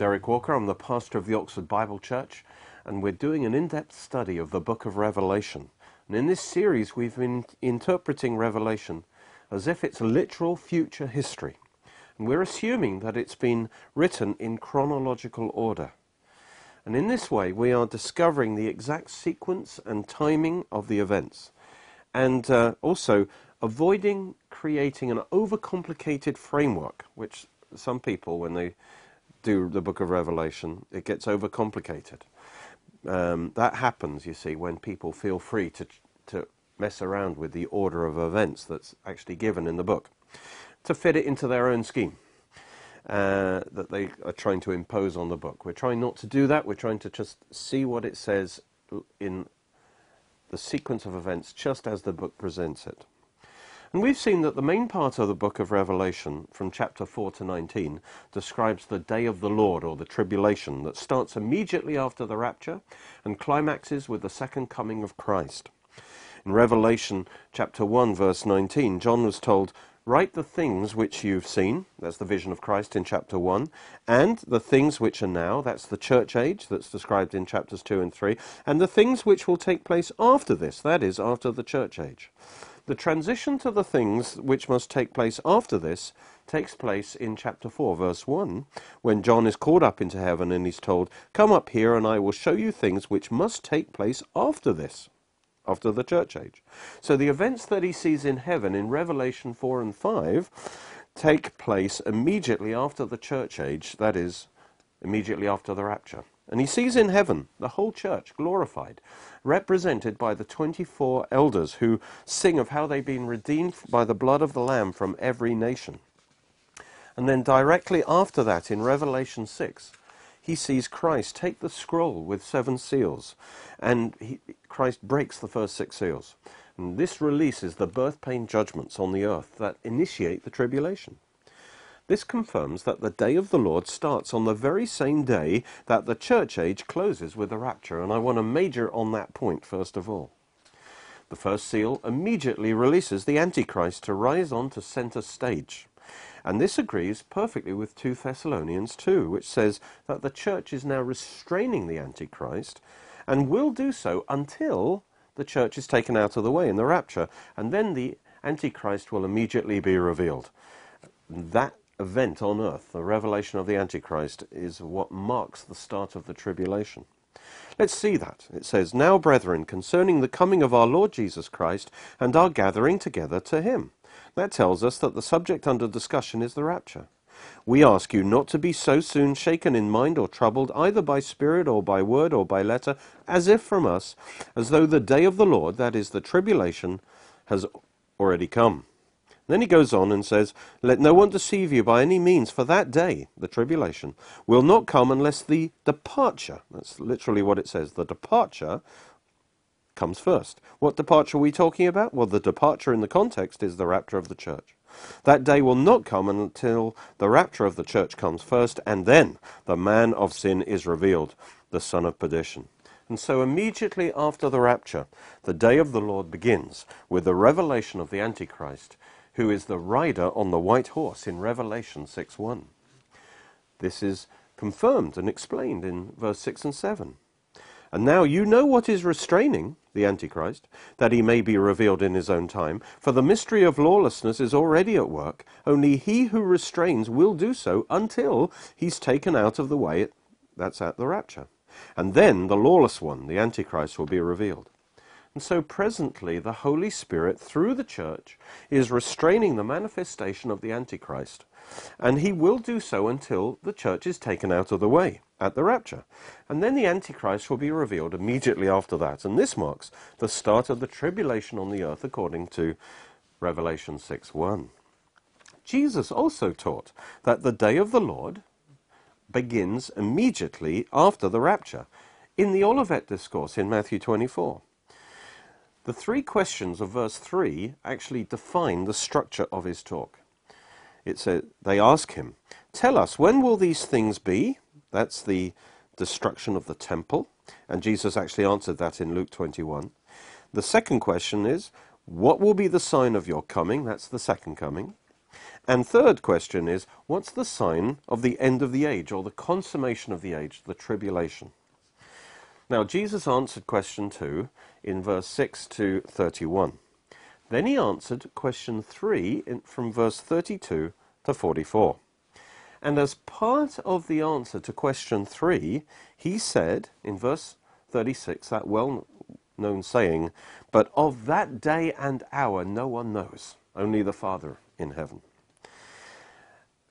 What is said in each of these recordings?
Derek Walker. I'm the pastor of the Oxford Bible Church, and we're doing an in depth study of the book of Revelation. And in this series, we've been interpreting Revelation as if it's literal future history. And we're assuming that it's been written in chronological order. And in this way, we are discovering the exact sequence and timing of the events, and uh, also avoiding creating an overcomplicated framework, which some people, when they do the book of Revelation, it gets overcomplicated. Um, that happens, you see, when people feel free to, to mess around with the order of events that's actually given in the book to fit it into their own scheme uh, that they are trying to impose on the book. We're trying not to do that. We're trying to just see what it says in the sequence of events just as the book presents it. And we've seen that the main part of the book of Revelation, from chapter 4 to 19, describes the day of the Lord, or the tribulation, that starts immediately after the rapture and climaxes with the second coming of Christ. In Revelation chapter 1, verse 19, John was told, Write the things which you've seen, that's the vision of Christ in chapter 1, and the things which are now, that's the church age that's described in chapters 2 and 3, and the things which will take place after this, that is, after the church age. The transition to the things which must take place after this takes place in chapter 4, verse 1, when John is called up into heaven and he's told, Come up here and I will show you things which must take place after this, after the church age. So the events that he sees in heaven in Revelation 4 and 5 take place immediately after the church age, that is, immediately after the rapture. And he sees in heaven the whole church glorified, represented by the 24 elders who sing of how they've been redeemed by the blood of the Lamb from every nation. And then directly after that, in Revelation 6, he sees Christ take the scroll with seven seals, and he, Christ breaks the first six seals. And this releases the birth pain judgments on the earth that initiate the tribulation. This confirms that the day of the Lord starts on the very same day that the church age closes with the rapture, and I want to major on that point first of all. The first seal immediately releases the Antichrist to rise on to center stage. And this agrees perfectly with 2 Thessalonians 2, which says that the church is now restraining the Antichrist and will do so until the church is taken out of the way in the rapture. And then the Antichrist will immediately be revealed. That event on earth, the revelation of the Antichrist, is what marks the start of the tribulation. Let's see that. It says, Now, brethren, concerning the coming of our Lord Jesus Christ and our gathering together to him. That tells us that the subject under discussion is the rapture. We ask you not to be so soon shaken in mind or troubled, either by spirit or by word or by letter, as if from us, as though the day of the Lord, that is, the tribulation, has already come. Then he goes on and says, Let no one deceive you by any means, for that day, the tribulation, will not come unless the departure, that's literally what it says, the departure comes first. What departure are we talking about? Well, the departure in the context is the rapture of the church. That day will not come until the rapture of the church comes first, and then the man of sin is revealed, the son of perdition. And so immediately after the rapture, the day of the Lord begins with the revelation of the Antichrist who is the rider on the white horse in Revelation 6:1. This is confirmed and explained in verse 6 and 7. And now you know what is restraining the Antichrist, that he may be revealed in his own time. For the mystery of lawlessness is already at work, only he who restrains will do so until he's taken out of the way. That's at the rapture. And then the lawless one, the Antichrist, will be revealed. And so presently the Holy Spirit, through the church, is restraining the manifestation of the Antichrist. And he will do so until the church is taken out of the way at the rapture. And then the Antichrist will be revealed immediately after that. And this marks the start of the tribulation on the earth according to Revelation 6 1. Jesus also taught that the day of the Lord begins immediately after the rapture in the Olivet Discourse in Matthew 24. The three questions of verse 3 actually define the structure of his talk. It says, they ask him, Tell us, when will these things be? That's the destruction of the temple. And Jesus actually answered that in Luke 21. The second question is, What will be the sign of your coming? That's the second coming. And third question is, what's the sign of the end of the age or the consummation of the age, the tribulation? Now, Jesus answered question 2 in verse 6 to 31. Then he answered question 3 in, from verse 32 to 44. And as part of the answer to question 3, he said in verse 36, that well known saying, But of that day and hour no one knows, only the Father in heaven.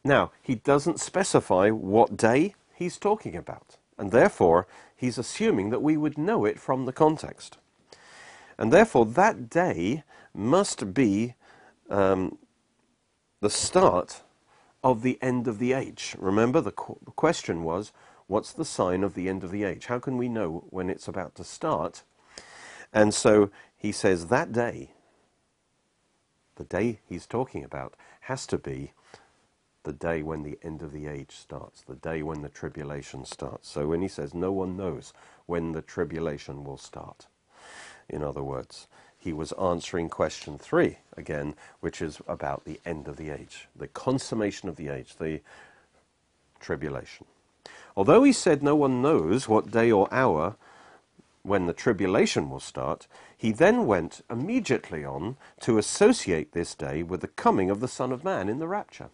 Now, he doesn't specify what day he's talking about, and therefore he's assuming that we would know it from the context. And therefore, that day must be um, the start of the end of the age. Remember, the, qu- the question was, what's the sign of the end of the age? How can we know when it's about to start? And so he says that day, the day he's talking about, has to be the day when the end of the age starts, the day when the tribulation starts. So when he says no one knows when the tribulation will start, in other words, he was answering question three again, which is about the end of the age, the consummation of the age, the tribulation. Although he said no one knows what day or hour when the tribulation will start, he then went immediately on to associate this day with the coming of the Son of Man in the rapture.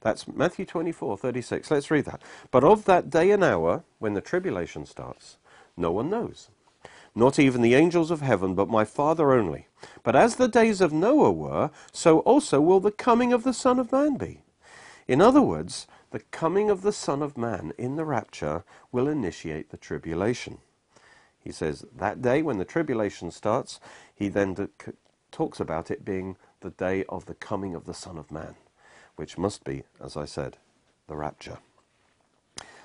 That's Matthew 24, 36. Let's read that. But of that day and hour when the tribulation starts, no one knows. Not even the angels of heaven, but my Father only. But as the days of Noah were, so also will the coming of the Son of Man be. In other words, the coming of the Son of Man in the rapture will initiate the tribulation. He says that day when the tribulation starts, he then talks about it being the day of the coming of the Son of Man which must be, as I said, the rapture.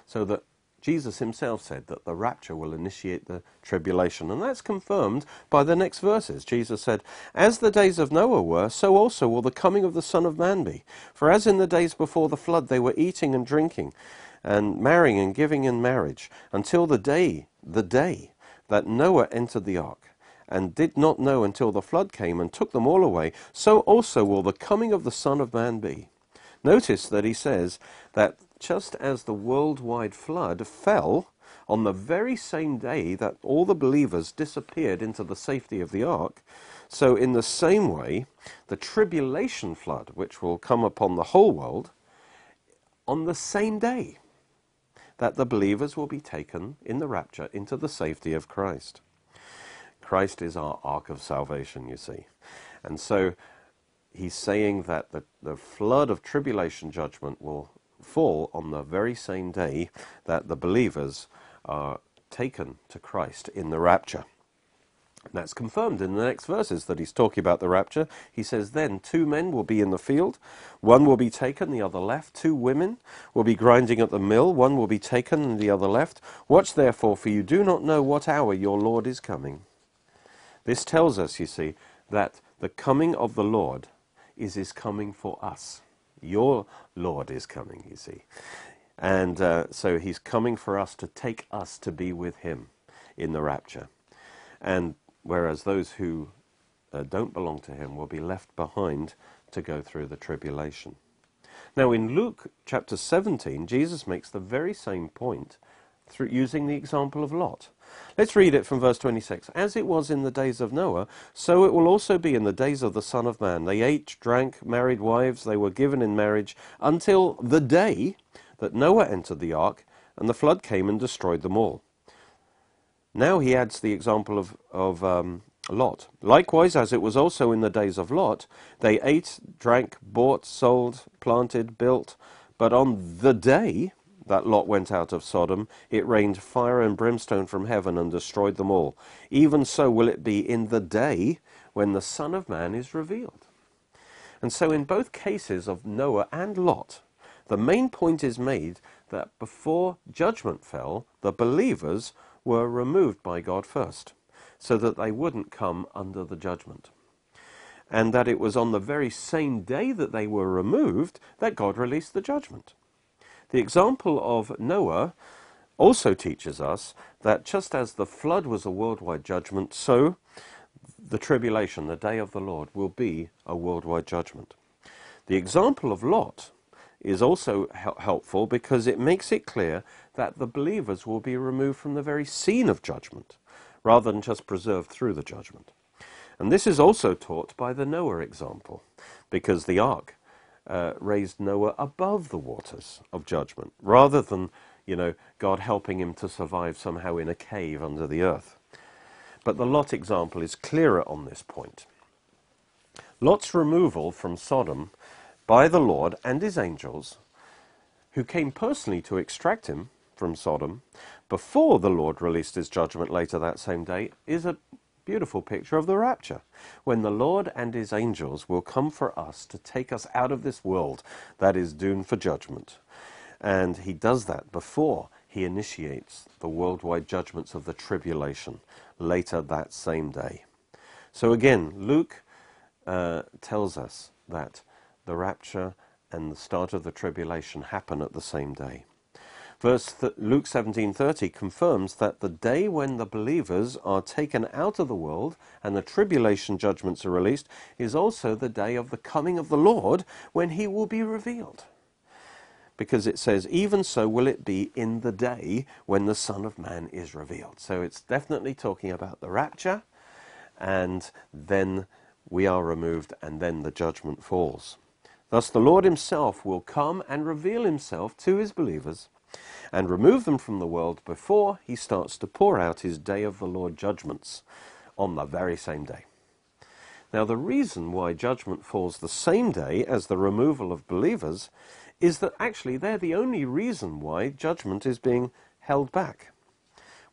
So that Jesus himself said that the rapture will initiate the tribulation, and that's confirmed by the next verses. Jesus said, As the days of Noah were, so also will the coming of the Son of Man be. For as in the days before the flood they were eating and drinking, and marrying and giving in marriage, until the day, the day that Noah entered the ark and did not know until the flood came and took them all away, so also will the coming of the Son of Man be. Notice that he says that just as the worldwide flood fell on the very same day that all the believers disappeared into the safety of the ark, so in the same way, the tribulation flood, which will come upon the whole world, on the same day that the believers will be taken in the rapture into the safety of Christ. Christ is our ark of salvation, you see. And so he's saying that the, the flood of tribulation judgment will fall on the very same day that the believers are taken to Christ in the rapture. And that's confirmed in the next verses that he's talking about the rapture. He says, Then two men will be in the field, one will be taken, the other left. Two women will be grinding at the mill, one will be taken, and the other left. Watch therefore, for you do not know what hour your Lord is coming. This tells us, you see, that the coming of the Lord is his coming for us. Your Lord is coming, you see. And uh, so he's coming for us to take us to be with him in the rapture. And whereas those who uh, don't belong to him will be left behind to go through the tribulation. Now, in Luke chapter 17, Jesus makes the very same point through using the example of Lot. Let's read it from verse 26. As it was in the days of Noah, so it will also be in the days of the Son of Man. They ate, drank, married wives, they were given in marriage, until the day that Noah entered the ark, and the flood came and destroyed them all. Now he adds the example of, of um, Lot. Likewise, as it was also in the days of Lot, they ate, drank, bought, sold, planted, built, but on the day that Lot went out of Sodom, it rained fire and brimstone from heaven and destroyed them all. Even so will it be in the day when the Son of Man is revealed. And so, in both cases of Noah and Lot, the main point is made that before judgment fell, the believers were removed by God first, so that they wouldn't come under the judgment. And that it was on the very same day that they were removed that God released the judgment. The example of Noah also teaches us that just as the flood was a worldwide judgment, so the tribulation, the day of the Lord, will be a worldwide judgment. The example of Lot is also helpful because it makes it clear that the believers will be removed from the very scene of judgment rather than just preserved through the judgment. And this is also taught by the Noah example because the ark uh, raised Noah above the waters of judgment rather than, you know, God helping him to survive somehow in a cave under the earth. But the Lot example is clearer on this point. Lot's removal from Sodom by the Lord and his angels, who came personally to extract him from Sodom before the Lord released his judgment later that same day, is a beautiful picture of the rapture, when the Lord and his angels will come for us to take us out of this world that is doomed for judgment. And he does that before he initiates the worldwide judgments of the tribulation later that same day. So again, Luke uh, tells us that the rapture and the start of the tribulation happen at the same day. Verse th- Luke 17:30 confirms that the day when the believers are taken out of the world and the tribulation judgments are released is also the day of the coming of the Lord when he will be revealed. Because it says, even so will it be in the day when the Son of Man is revealed. So it's definitely talking about the rapture, and then we are removed, and then the judgment falls. Thus, the Lord Himself will come and reveal Himself to His believers and remove them from the world before He starts to pour out His day of the Lord judgments on the very same day. Now, the reason why judgment falls the same day as the removal of believers is that actually they're the only reason why judgment is being held back.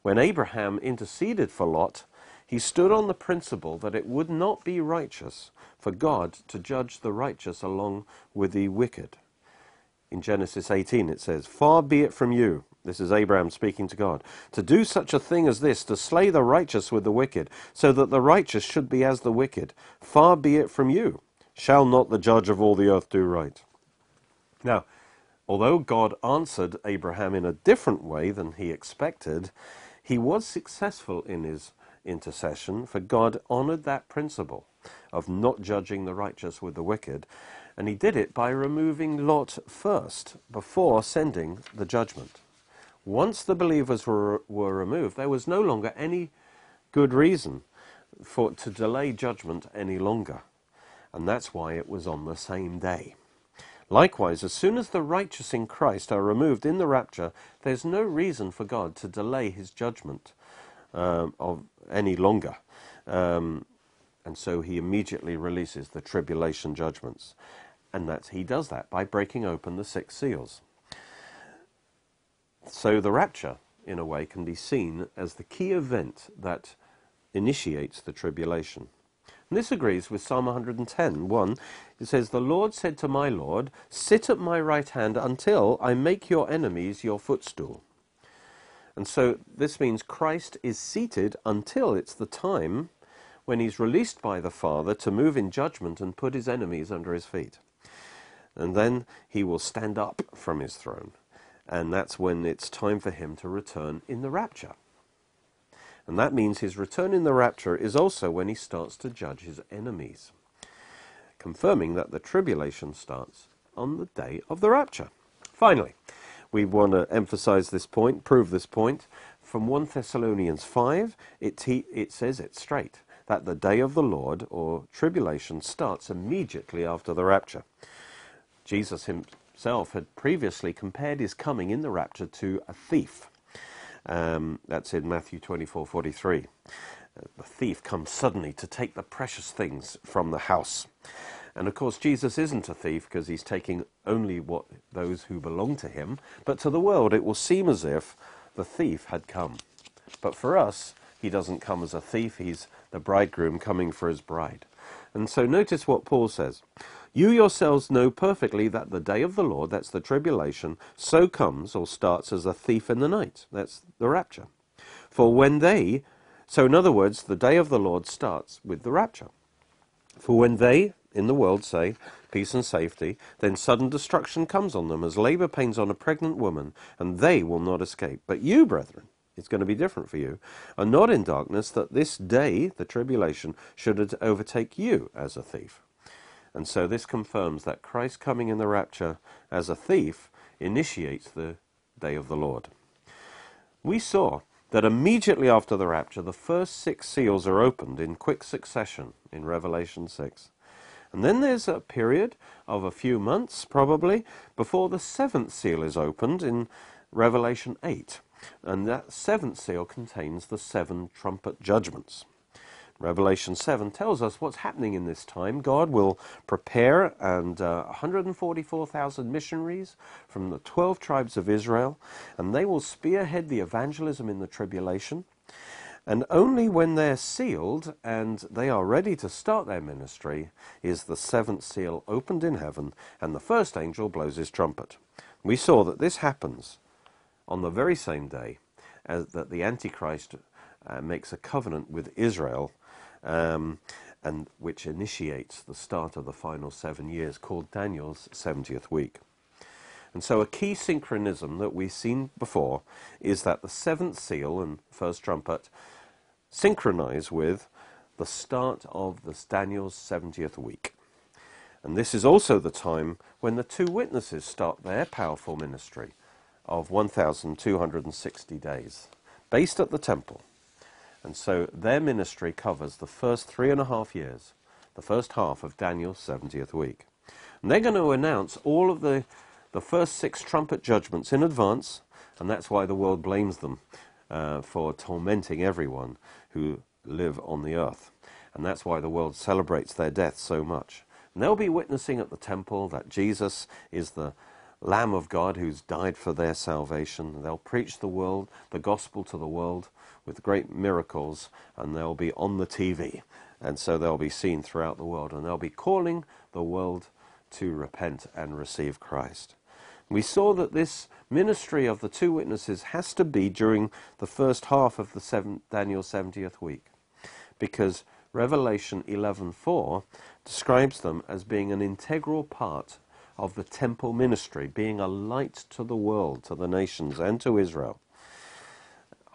When Abraham interceded for Lot, he stood on the principle that it would not be righteous for God to judge the righteous along with the wicked. In Genesis 18 it says, Far be it from you, this is Abraham speaking to God, to do such a thing as this, to slay the righteous with the wicked, so that the righteous should be as the wicked. Far be it from you. Shall not the judge of all the earth do right? Now, although God answered Abraham in a different way than he expected, he was successful in his intercession, for God honored that principle of not judging the righteous with the wicked, and he did it by removing Lot first, before sending the judgment. Once the believers were, were removed, there was no longer any good reason for to delay judgment any longer. And that's why it was on the same day. Likewise, as soon as the righteous in Christ are removed in the rapture, there's no reason for God to delay his judgment um, of any longer. Um, and so he immediately releases the tribulation judgments. And that he does that by breaking open the six seals. So the rapture, in a way, can be seen as the key event that initiates the tribulation. And this agrees with Psalm 110, 1. It says, The Lord said to my Lord, Sit at my right hand until I make your enemies your footstool. And so this means Christ is seated until it's the time when he's released by the Father to move in judgment and put his enemies under his feet. And then he will stand up from his throne. And that's when it's time for him to return in the rapture. And that means his return in the rapture is also when he starts to judge his enemies, confirming that the tribulation starts on the day of the rapture. Finally, we want to emphasize this point, prove this point. From 1 Thessalonians 5, it, it says it straight that the day of the Lord, or tribulation, starts immediately after the rapture. Jesus himself had previously compared his coming in the rapture to a thief. Um, that's in Matthew 24 43. Uh, the thief comes suddenly to take the precious things from the house. And of course, Jesus isn't a thief because he's taking only what those who belong to him. But to the world, it will seem as if the thief had come. But for us, he doesn't come as a thief, he's the bridegroom coming for his bride. And so notice what Paul says. You yourselves know perfectly that the day of the Lord, that's the tribulation, so comes or starts as a thief in the night. That's the rapture. For when they, so in other words, the day of the Lord starts with the rapture. For when they, in the world, say, peace and safety, then sudden destruction comes on them as labor pains on a pregnant woman, and they will not escape. But you, brethren, it's going to be different for you, are not in darkness that this day, the tribulation, should overtake you as a thief. And so this confirms that Christ coming in the rapture as a thief initiates the day of the Lord. We saw that immediately after the rapture, the first six seals are opened in quick succession in Revelation 6. And then there's a period of a few months, probably, before the seventh seal is opened in Revelation 8. And that seventh seal contains the seven trumpet judgments. Revelation 7 tells us what's happening in this time. God will prepare and uh, 144,000 missionaries from the 12 tribes of Israel, and they will spearhead the evangelism in the tribulation. And only when they're sealed and they are ready to start their ministry is the seventh seal opened in heaven and the first angel blows his trumpet. We saw that this happens on the very same day as that the Antichrist uh, makes a covenant with Israel um, and which initiates the start of the final seven years called Daniel's 70th week. And so a key synchronism that we've seen before is that the seventh seal and first trumpet synchronize with the start of the Daniel's 70th week. And this is also the time when the two witnesses start their powerful ministry of 1,260 days, based at the temple. And so their ministry covers the first three and a half years, the first half of Daniel's 70th week. And they're going to announce all of the, the first six trumpet judgments in advance, and that's why the world blames them uh, for tormenting everyone who live on the earth. And that's why the world celebrates their death so much. And they'll be witnessing at the temple that Jesus is the Lamb of God who's died for their salvation. They'll preach the world, the gospel to the world with great miracles, and they'll be on the TV. And so they'll be seen throughout the world, and they'll be calling the world to repent and receive Christ. We saw that this ministry of the two witnesses has to be during the first half of the seven, Daniel 70th week, because Revelation 11:4 describes them as being an integral part of the temple ministry, being a light to the world, to the nations, and to Israel.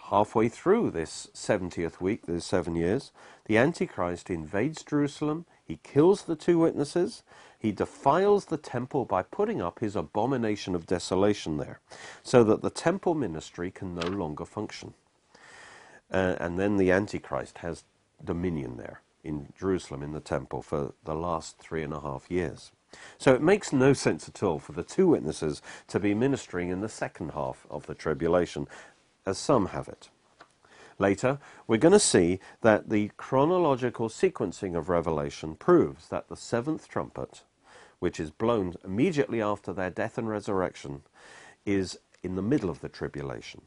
Halfway through this 70th week, the seven years, the Antichrist invades Jerusalem, he kills the two witnesses, he defiles the temple by putting up his abomination of desolation there, so that the temple ministry can no longer function. Uh, and then the Antichrist has dominion there in Jerusalem, in the temple, for the last three and a half years. So it makes no sense at all for the two witnesses to be ministering in the second half of the tribulation, as some have it. Later, we're going to see that the chronological sequencing of Revelation proves that the seventh trumpet, which is blown immediately after their death and resurrection, is in the middle of the tribulation.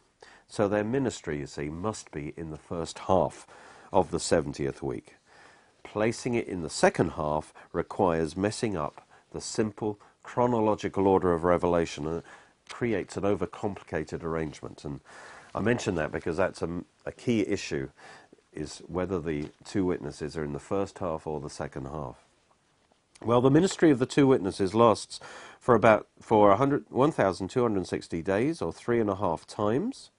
So their ministry, you see, must be in the first half of the 70th week. Placing it in the second half requires messing up the simple chronological order of Revelation and creates an overcomplicated arrangement. And I mention that because that's a, a key issue is whether the two witnesses are in the first half or the second half. Well, the ministry of the two witnesses lasts for about for 1,260 days, or three and a half times,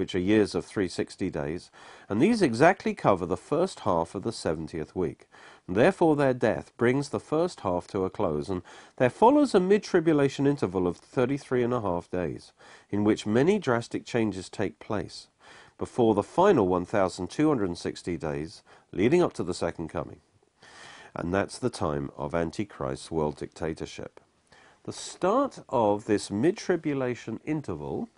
which are years of 360 days, and these exactly cover the first half of the 70th week. Therefore, their death brings the first half to a close, and there follows a mid tribulation interval of 33 and a half days, in which many drastic changes take place, before the final 1,260 days leading up to the second coming. And that's the time of Antichrist's world dictatorship. The start of this mid tribulation interval,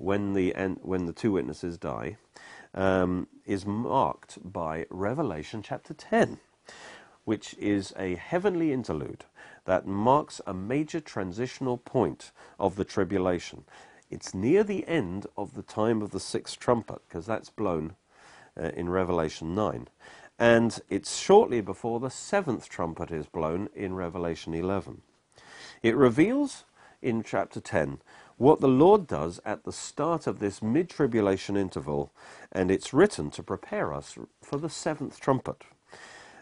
when the, when the two witnesses die, um, is marked by Revelation chapter 10, which is a heavenly interlude that marks a major transitional point of the tribulation. It's near the end of the time of the sixth trumpet, because that's blown uh, in Revelation 9. And it's shortly before the seventh trumpet is blown in Revelation 11. It reveals in chapter 10 what the Lord does at the start of this mid tribulation interval, and it's written to prepare us for the seventh trumpet.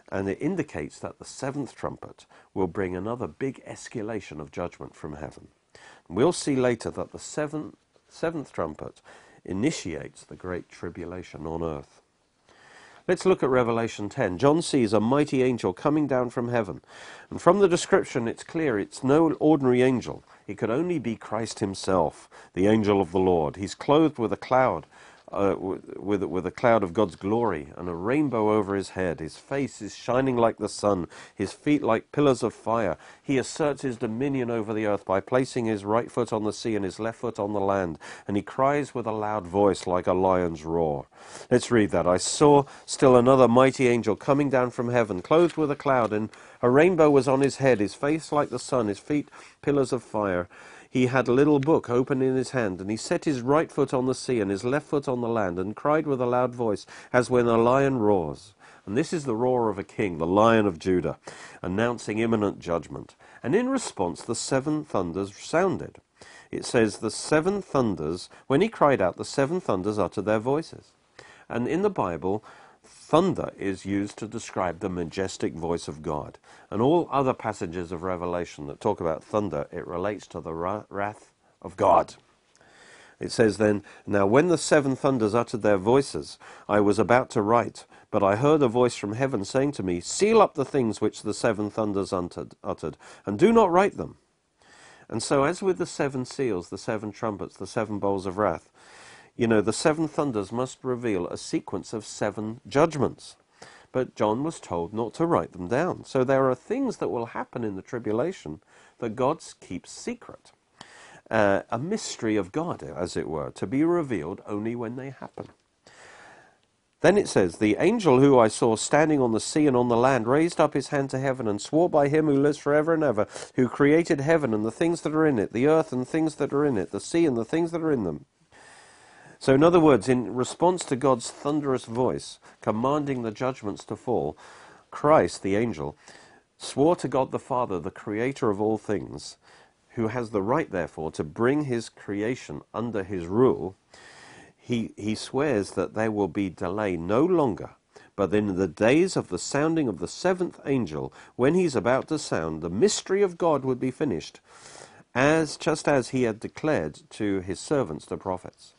And it indicates that the seventh trumpet will bring another big escalation of judgment from heaven. We'll see later that the seventh, seventh trumpet initiates the great tribulation on earth. Let's look at Revelation 10. John sees a mighty angel coming down from heaven. And from the description, it's clear it's no ordinary angel. It could only be Christ himself, the angel of the Lord. He's clothed with a cloud, uh, with, with a cloud of God's glory and a rainbow over his head. His face is shining like the sun, his feet like pillars of fire. He asserts his dominion over the earth by placing his right foot on the sea and his left foot on the land. And he cries with a loud voice like a lion's roar. Let's read that. I saw still another mighty angel coming down from heaven, clothed with a cloud, and a rainbow was on his head, his face like the sun, his feet pillars of fire he had a little book open in his hand, and he set his right foot on the sea and his left foot on the land, and cried with a loud voice, as when a lion roars. And this is the roar of a king, the lion of Judah, announcing imminent judgment. And in response, the seven thunders sounded. It says, The seven thunders, when he cried out, the seven thunders uttered their voices. And in the Bible, Thunder is used to describe the majestic voice of God. And all other passages of Revelation that talk about thunder, it relates to the wrath of God. It says then, Now when the seven thunders uttered their voices, I was about to write, but I heard a voice from heaven saying to me, Seal up the things which the seven thunders uttered, and do not write them. And so, as with the seven seals, the seven trumpets, the seven bowls of wrath, you know, the seven thunders must reveal a sequence of seven judgments. But John was told not to write them down. So there are things that will happen in the tribulation that God keeps secret. Uh, a mystery of God, as it were, to be revealed only when they happen. Then it says, The angel who I saw standing on the sea and on the land raised up his hand to heaven and swore by him who lives forever and ever, who created heaven and the things that are in it, the earth and things that are in it, the sea and the things that are in them so, in other words, in response to God's thunderous voice commanding the judgments to fall, Christ, the angel, swore to God the Father, the creator of all things, who has the right, therefore, to bring his creation under his rule. He, he swears that there will be delay no longer, but in the days of the sounding of the seventh angel, when he's about to sound, the mystery of God would be finished, as just as he had declared to his servants, the prophets.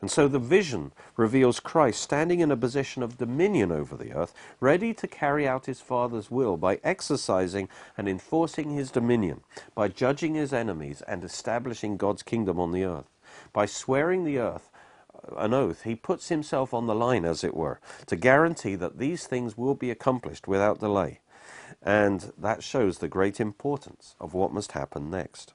And so the vision reveals Christ standing in a position of dominion over the earth, ready to carry out his Father's will by exercising and enforcing his dominion, by judging his enemies and establishing God's kingdom on the earth. By swearing the earth uh, an oath, he puts himself on the line, as it were, to guarantee that these things will be accomplished without delay. And that shows the great importance of what must happen next.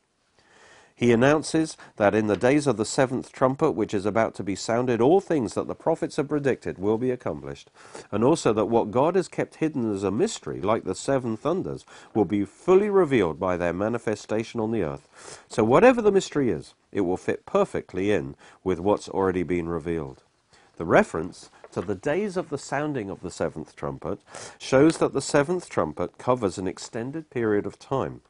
He announces that in the days of the seventh trumpet, which is about to be sounded, all things that the prophets have predicted will be accomplished, and also that what God has kept hidden as a mystery, like the seven thunders, will be fully revealed by their manifestation on the earth. So, whatever the mystery is, it will fit perfectly in with what's already been revealed. The reference to the days of the sounding of the seventh trumpet shows that the seventh trumpet covers an extended period of time.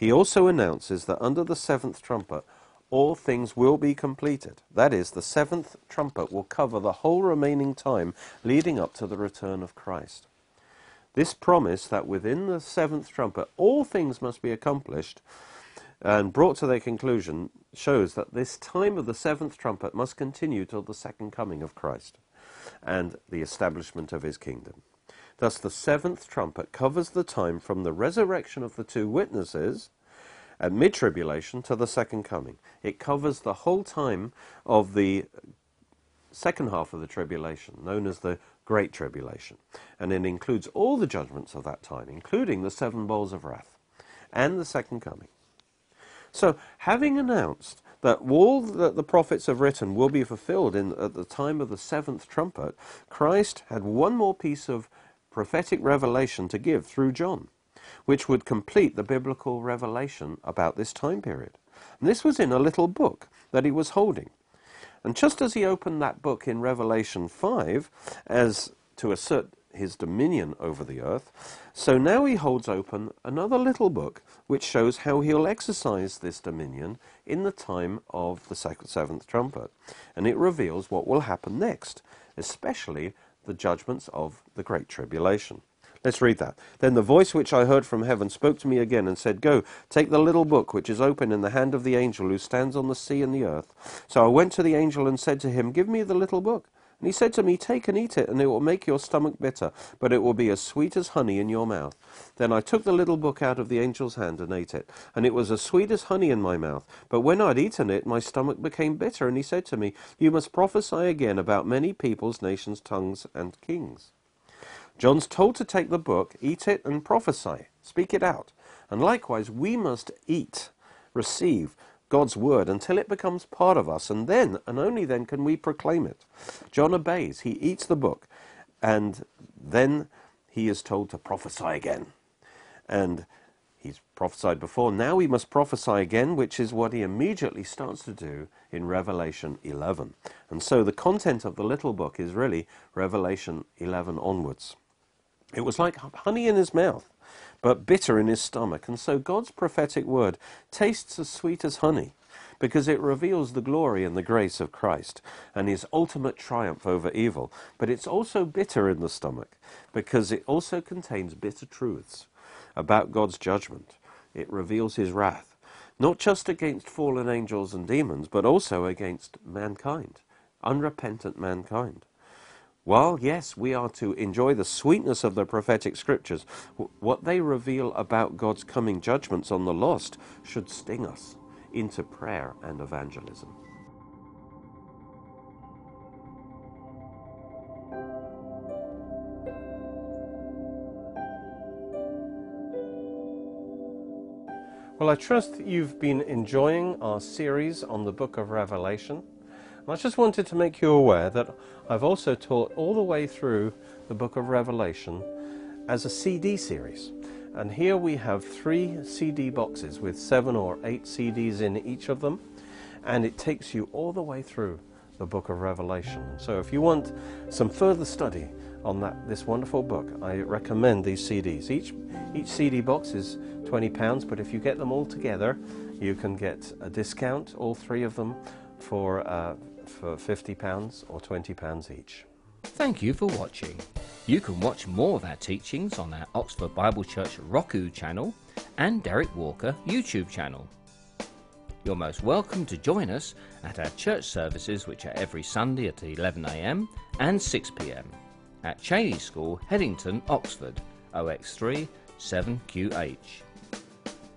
He also announces that under the seventh trumpet, all things will be completed. That is, the seventh trumpet will cover the whole remaining time leading up to the return of Christ. This promise that within the seventh trumpet all things must be accomplished and brought to their conclusion shows that this time of the seventh trumpet must continue till the second coming of Christ and the establishment of his kingdom. Thus, the seventh trumpet covers the time from the resurrection of the two witnesses at mid tribulation to the second coming. It covers the whole time of the second half of the tribulation, known as the Great Tribulation. And it includes all the judgments of that time, including the seven bowls of wrath and the second coming. So, having announced that all that the prophets have written will be fulfilled in, at the time of the seventh trumpet, Christ had one more piece of prophetic revelation to give through John, which would complete the biblical revelation about this time period. And this was in a little book that he was holding. And just as he opened that book in Revelation 5 as to assert his dominion over the earth, so now he holds open another little book which shows how he'll exercise this dominion in the time of the seventh trumpet. And it reveals what will happen next, especially the judgments of the Great Tribulation. Let's read that. Then the voice which I heard from heaven spoke to me again and said, Go, take the little book which is open in the hand of the angel who stands on the sea and the earth. So I went to the angel and said to him, Give me the little book. And he said to me, Take and eat it, and it will make your stomach bitter, but it will be as sweet as honey in your mouth. Then I took the little book out of the angel's hand and ate it, and it was as sweet as honey in my mouth. But when I'd eaten it, my stomach became bitter, and he said to me, You must prophesy again about many peoples, nations, tongues, and kings. John's told to take the book, eat it, and prophesy. Speak it out. And likewise, we must eat, receive God's word until it becomes part of us, and then, and only then, can we proclaim it. John obeys. He eats the book, and then he is told to prophesy again. And he's prophesied before. Now he must prophesy again, which is what he immediately starts to do in Revelation 11. And so the content of the little book is really Revelation 11 onwards. It was like honey in his mouth, but bitter in his stomach. And so God's prophetic word tastes as sweet as honey because it reveals the glory and the grace of Christ and his ultimate triumph over evil. But it's also bitter in the stomach because it also contains bitter truths about God's judgment. It reveals his wrath, not just against fallen angels and demons, but also against mankind, unrepentant mankind. While, yes, we are to enjoy the sweetness of the prophetic scriptures, what they reveal about God's coming judgments on the lost should sting us into prayer and evangelism. Well, I trust that you've been enjoying our series on the book of Revelation. I just wanted to make you aware that I've also taught all the way through the book of Revelation as a CD series. And here we have three CD boxes with seven or eight CDs in each of them. And it takes you all the way through the book of Revelation. So if you want some further study on that this wonderful book, I recommend these CDs. Each each CD box is 20 pounds, but if you get them all together, you can get a discount, all three of them, for uh, for £50 or £20 each. Thank you for watching. You can watch more of our teachings on our Oxford Bible Church Roku channel and Derek Walker YouTube channel. You're most welcome to join us at our church services, which are every Sunday at 11am and 6pm at Cheney School, Headington, Oxford, OX3 7QH.